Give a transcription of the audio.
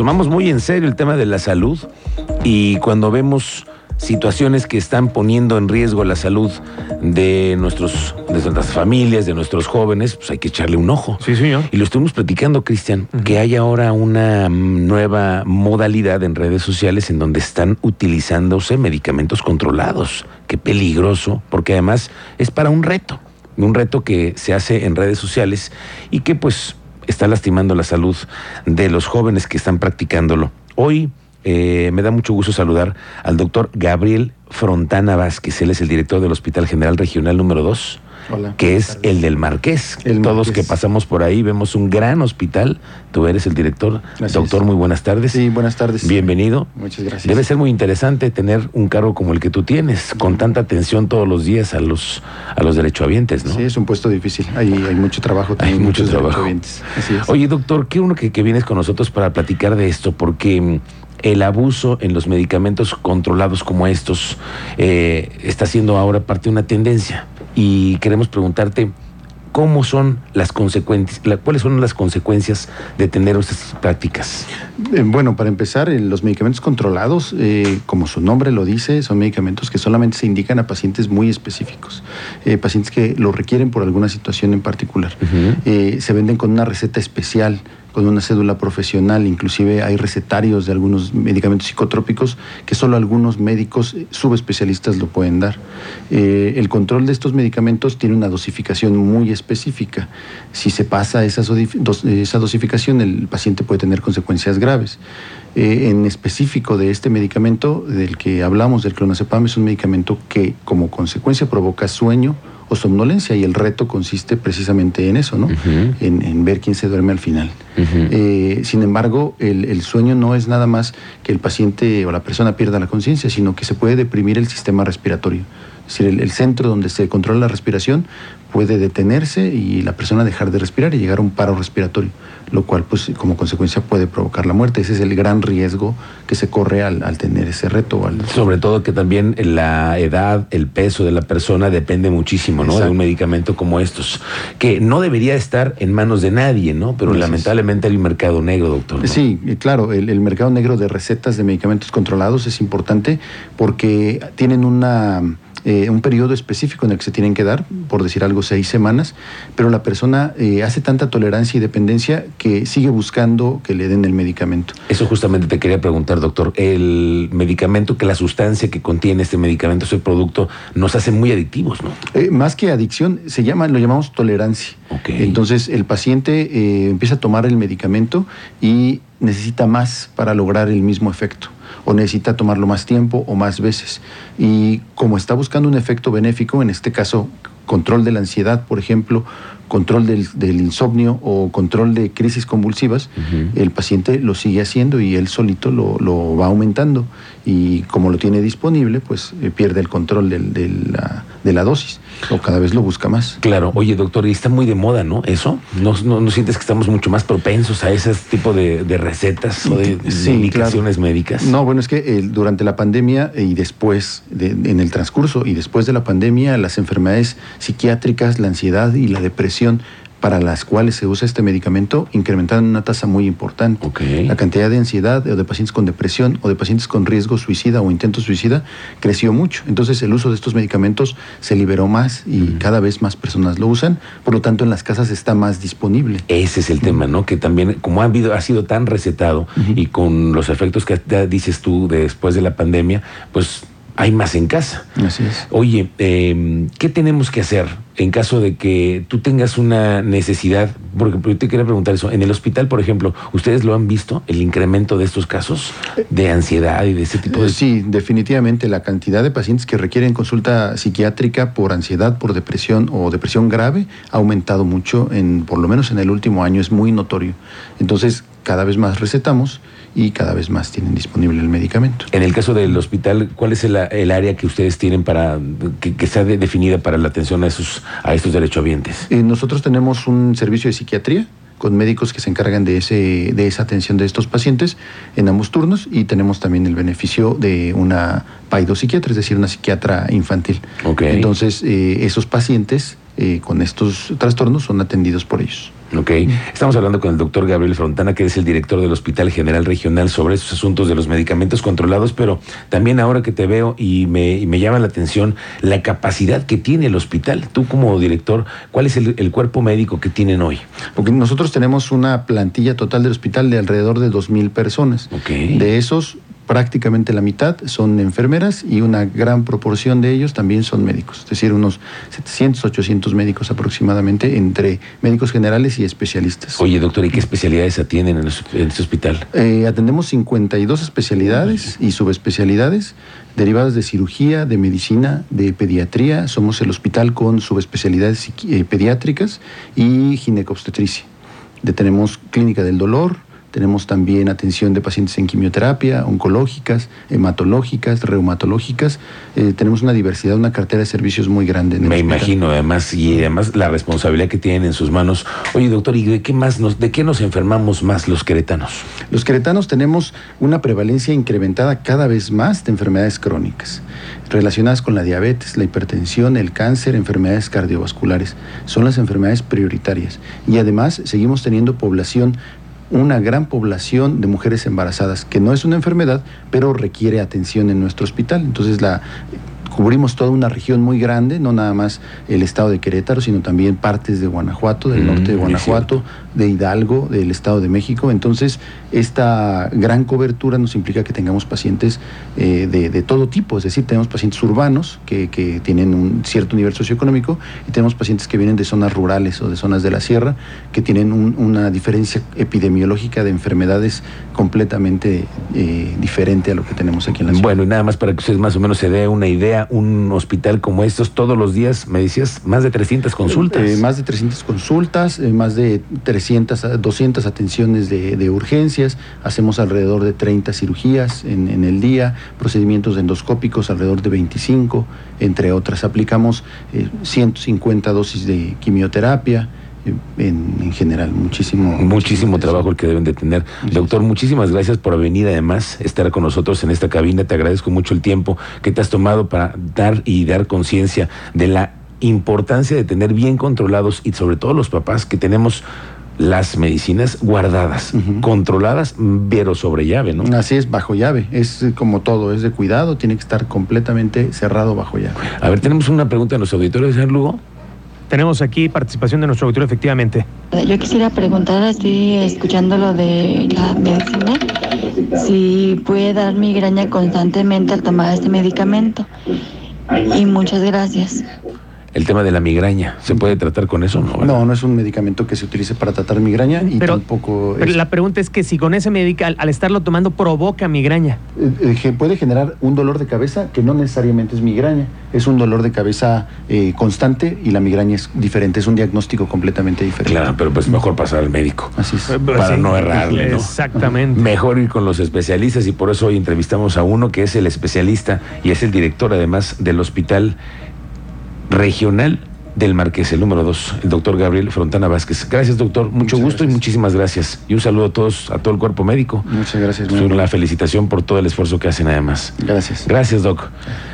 Tomamos muy en serio el tema de la salud y cuando vemos situaciones que están poniendo en riesgo la salud de, nuestros, de nuestras familias, de nuestros jóvenes, pues hay que echarle un ojo. Sí, señor. Y lo estuvimos platicando, Cristian, que hay ahora una mm, nueva modalidad en redes sociales en donde están utilizándose medicamentos controlados. Qué peligroso, porque además es para un reto, un reto que se hace en redes sociales y que pues está lastimando la salud de los jóvenes que están practicándolo. Hoy eh, me da mucho gusto saludar al doctor Gabriel Frontana Vázquez. Él es el director del Hospital General Regional número 2, Hola. que es el del Marqués. El Todos Marqués. que pasamos por ahí vemos un gran hospital. Tú eres el director. Doctor, muy buenas tardes. Sí, buenas tardes. Bienvenido. Muchas gracias. Debe ser muy interesante tener un cargo como el que tú tienes, con tanta atención todos los días a los, a los derechohabientes, ¿no? Sí, es un puesto difícil. Hay, hay mucho trabajo. Hay también, mucho muchos trabajo. derechohabientes. Así es. Oye, doctor, qué uno que, que vienes con nosotros para platicar de esto, porque mm, el abuso en los medicamentos controlados como estos eh, está siendo ahora parte de una tendencia. Y queremos preguntarte cómo son las consecuencias, la- cuáles son las consecuencias de tener estas prácticas. Eh, Bueno, para empezar, eh, los medicamentos controlados, eh, como su nombre lo dice, son medicamentos que solamente se indican a pacientes muy específicos, eh, pacientes que lo requieren por alguna situación en particular. Eh, se venden con una receta especial, con una cédula profesional, inclusive hay recetarios de algunos medicamentos psicotrópicos que solo algunos médicos eh, subespecialistas lo pueden dar. Eh, el control de estos medicamentos tiene una dosificación muy específica. Si se pasa esa, dosificación, el paciente puede tener consecuencias graves. Eh, en específico de este medicamento del que hablamos, del clonazepam, es un medicamento que como consecuencia provoca sueño o somnolencia y el reto consiste precisamente en eso, ¿no? En, en ver quién se duerme al final. Eh, sin embargo, el, el sueño no es nada más que el paciente o la persona pierda la conciencia, sino que se puede deprimir el sistema respiratorio. Es decir, el, el centro donde se controla la respiración puede detenerse y la persona dejar de respirar y llegar a un paro respiratorio, lo cual, pues, como consecuencia puede provocar la muerte. Ese es el gran riesgo que se corre al, al tener ese reto. al- Sobre todo que también la edad, el peso de la persona depende muchísimo, ¿no? De un medicamento como estos, que no debería estar en manos de nadie, ¿no? Pero lamentablemente hay un mercado negro, doctor. ¿no? Sí, claro, el, el mercado negro de recetas de medicamentos controlados es importante porque tienen una, eh, un periodo específico en el que se tienen que dar, por decir algo, seis semanas, pero la persona eh, hace tanta tolerancia y dependencia que sigue buscando que le den el medicamento. Eso justamente te quería preguntar, doctor. El medicamento, que la sustancia que contiene este medicamento, ese producto, nos hace muy adictivos, ¿no? Eh, más que adicción, se llama, lo llamamos tolerancia. Entonces el paciente empieza a tomar el medicamento y necesita más para lograr el mismo efecto o necesita tomarlo más tiempo o más veces. Y como está buscando un efecto benéfico, en este caso control de la ansiedad, por ejemplo, control del, del insomnio o control de crisis convulsivas, Ujú. el paciente lo sigue haciendo y él solito lo, lo va aumentando. Y como lo tiene disponible, pues eh, pierde el control del- de, la, de la dosis o cada vez lo busca más. Claro, oye doctor, y está muy de moda, ¿no? Eso, ¿no, no, no sientes que estamos mucho más propensos a ese tipo de, de recetas o de, de Sí, indicaciones claro. médicas? No, bueno, es que eh, durante la pandemia y después, de- en el transcurso y después de la pandemia, las enfermedades psiquiátricas, la ansiedad y la depresión para las cuales se usa este medicamento incrementaron una tasa muy importante. La cantidad de ansiedad o de pacientes con depresión o de pacientes con riesgo suicida o intento suicida creció mucho. Entonces el uso de estos medicamentos se liberó más y cada vez más personas lo usan. Por lo tanto, en las casas está más disponible. Ese es el tema, ¿no? Que también, como ha, habido, ha sido tan recetado y con los efectos que dices tú después de la pandemia, pues hay más en casa. Así es. Oye, eh, ¿qué tenemos que hacer en caso de que tú tengas una necesidad? Porque yo te quería preguntar eso. En el hospital, por ejemplo, ¿ustedes lo han visto, el incremento de estos casos de ansiedad y de ese tipo de... Sí, definitivamente la cantidad de pacientes que requieren consulta psiquiátrica por ansiedad, por depresión o depresión grave ha aumentado mucho, en, por lo menos en el último año, es muy notorio. Entonces, cada vez más recetamos y cada vez más tienen disponible el medicamento. En el caso del hospital, ¿cuál es el, el área que ustedes tienen para que, que sea de- definida para la atención a esos a estos derechohabientes? Eh, nosotros tenemos un servicio de psiquiatría con médicos que se encargan de, ese, de esa atención de estos pacientes en ambos turnos y tenemos también el beneficio de una paidopsiquiatra, es decir, una psiquiatra infantil. Ok. Entonces, eh, esos pacientes eh, con estos trastornos son atendidos por ellos. Ok, estamos hablando con el doctor Gabriel Frontana, que es el director del Hospital General Regional sobre estos asuntos de los medicamentos controlados, pero también ahora que te veo y me, y me llama la atención la capacidad que tiene el hospital. Tú como director, ¿cuál es el, el cuerpo médico que tienen hoy? Porque nosotros tenemos una plantilla total del hospital de alrededor de 2.000 personas. Ok. De esos, prácticamente la mitad son enfermeras y una gran proporción de ellos también son médicos, es decir, unos 700, 800 médicos aproximadamente entre médicos generales y especialistas. Oye, doctor, ¿y qué especialidades atienden en, este hospital? Eh, atendemos 52 especialidades y subespecialidades derivadas de cirugía, de medicina, de pediatría. Somos el hospital con subespecialidades eh, pediátricas y ginecobstetricia. Tenemos clínica del dolor, tenemos también atención de pacientes en quimioterapia, oncológicas, hematológicas, reumatológicas. Eh, tenemos una diversidad, una cartera de servicios muy grande. en el Me hospital. imagino, además, y además la responsabilidad que tienen en sus manos. Oye, doctor, ¿y de qué más nos, de qué nos enfermamos más los queretanos? Los queretanos tenemos una prevalencia incrementada cada vez más de enfermedades crónicas relacionadas con la diabetes, la hipertensión, el cáncer, enfermedades cardiovasculares. Son las enfermedades prioritarias. Y además seguimos teniendo población, una gran población de mujeres embarazadas, que no es una enfermedad, pero requiere atención en nuestro hospital. Entonces la cubrimos toda una región muy grande, no nada más el estado de Querétaro, sino también partes de Guanajuato, del Mm, norte de Guanajuato, de Hidalgo, del Estado de México. Entonces, esta gran cobertura nos implica que tengamos pacientes eh, de, de todo tipo, es decir, tenemos pacientes urbanos que, que tienen un cierto nivel socioeconómico y tenemos pacientes que vienen de zonas rurales o de zonas de la sierra que tienen un- una diferencia epidemiológica de enfermedades completamente eh, diferente a lo que tenemos aquí en la ciudad. Bueno, y nada más para que ustedes más o menos se dé una idea, un hospital como estos, todos los días, me decías, más de 300 consultas. Eh, más de 300 consultas, eh, más de 300, a 200 atenciones de, de urgencias, hacemos alrededor de 30 cirugías en, en el día, procedimientos endoscópicos alrededor de 25, entre otras. Aplicamos eh, 150 dosis de quimioterapia. En, en general, muchísimo. Muchísimo trabajo el que deben de tener. Doctor, muchísimas gracias por venir además, estar con nosotros en esta cabina. Te agradezco mucho el tiempo que te has tomado para dar y dar conciencia de la importancia de tener bien controlados y sobre todo los papás que tenemos las medicinas guardadas, controladas, pero sobre llave, ¿no? Así es, bajo llave. Es eh, como todo, es de cuidado, tiene que estar completamente cerrado bajo llave. A ver, tenemos una pregunta de los auditores, señor Lugo. Tenemos aquí participación de nuestro auditorio, efectivamente. Yo quisiera preguntar, estoy escuchando lo de la medicina, si puede dar migraña constantemente al tomar este medicamento. Y muchas gracias. El tema de la migraña, ¿se puede tratar con eso? No, No, no es un medicamento que se utilice para tratar migraña y Pero- tampoco Pero es- la pregunta es que si con ese medical, al estarlo tomando, provoca migraña. Eh, eh, puede generar un dolor de cabeza que no necesariamente es migraña, es un dolor de cabeza eh, constante y la migraña es diferente, es un diagnóstico completamente diferente. Claro, pero pues mejor pasar al médico. Así es. Para no errarle, ¿no? Exactamente. Mejor ir con los especialistas y por eso hoy entrevistamos a uno que es el especialista y es el director además del Hospital Regional del Marqués, el número dos, el doctor Gabriel Frontana Vázquez. Gracias, doctor. Mucho Muchas gusto y muchísimas gracias. Y un saludo a todos, a todo el cuerpo médico. Muchas gracias. Una amable. felicitación por todo el esfuerzo que hacen además. Gracias. Gracias, doc.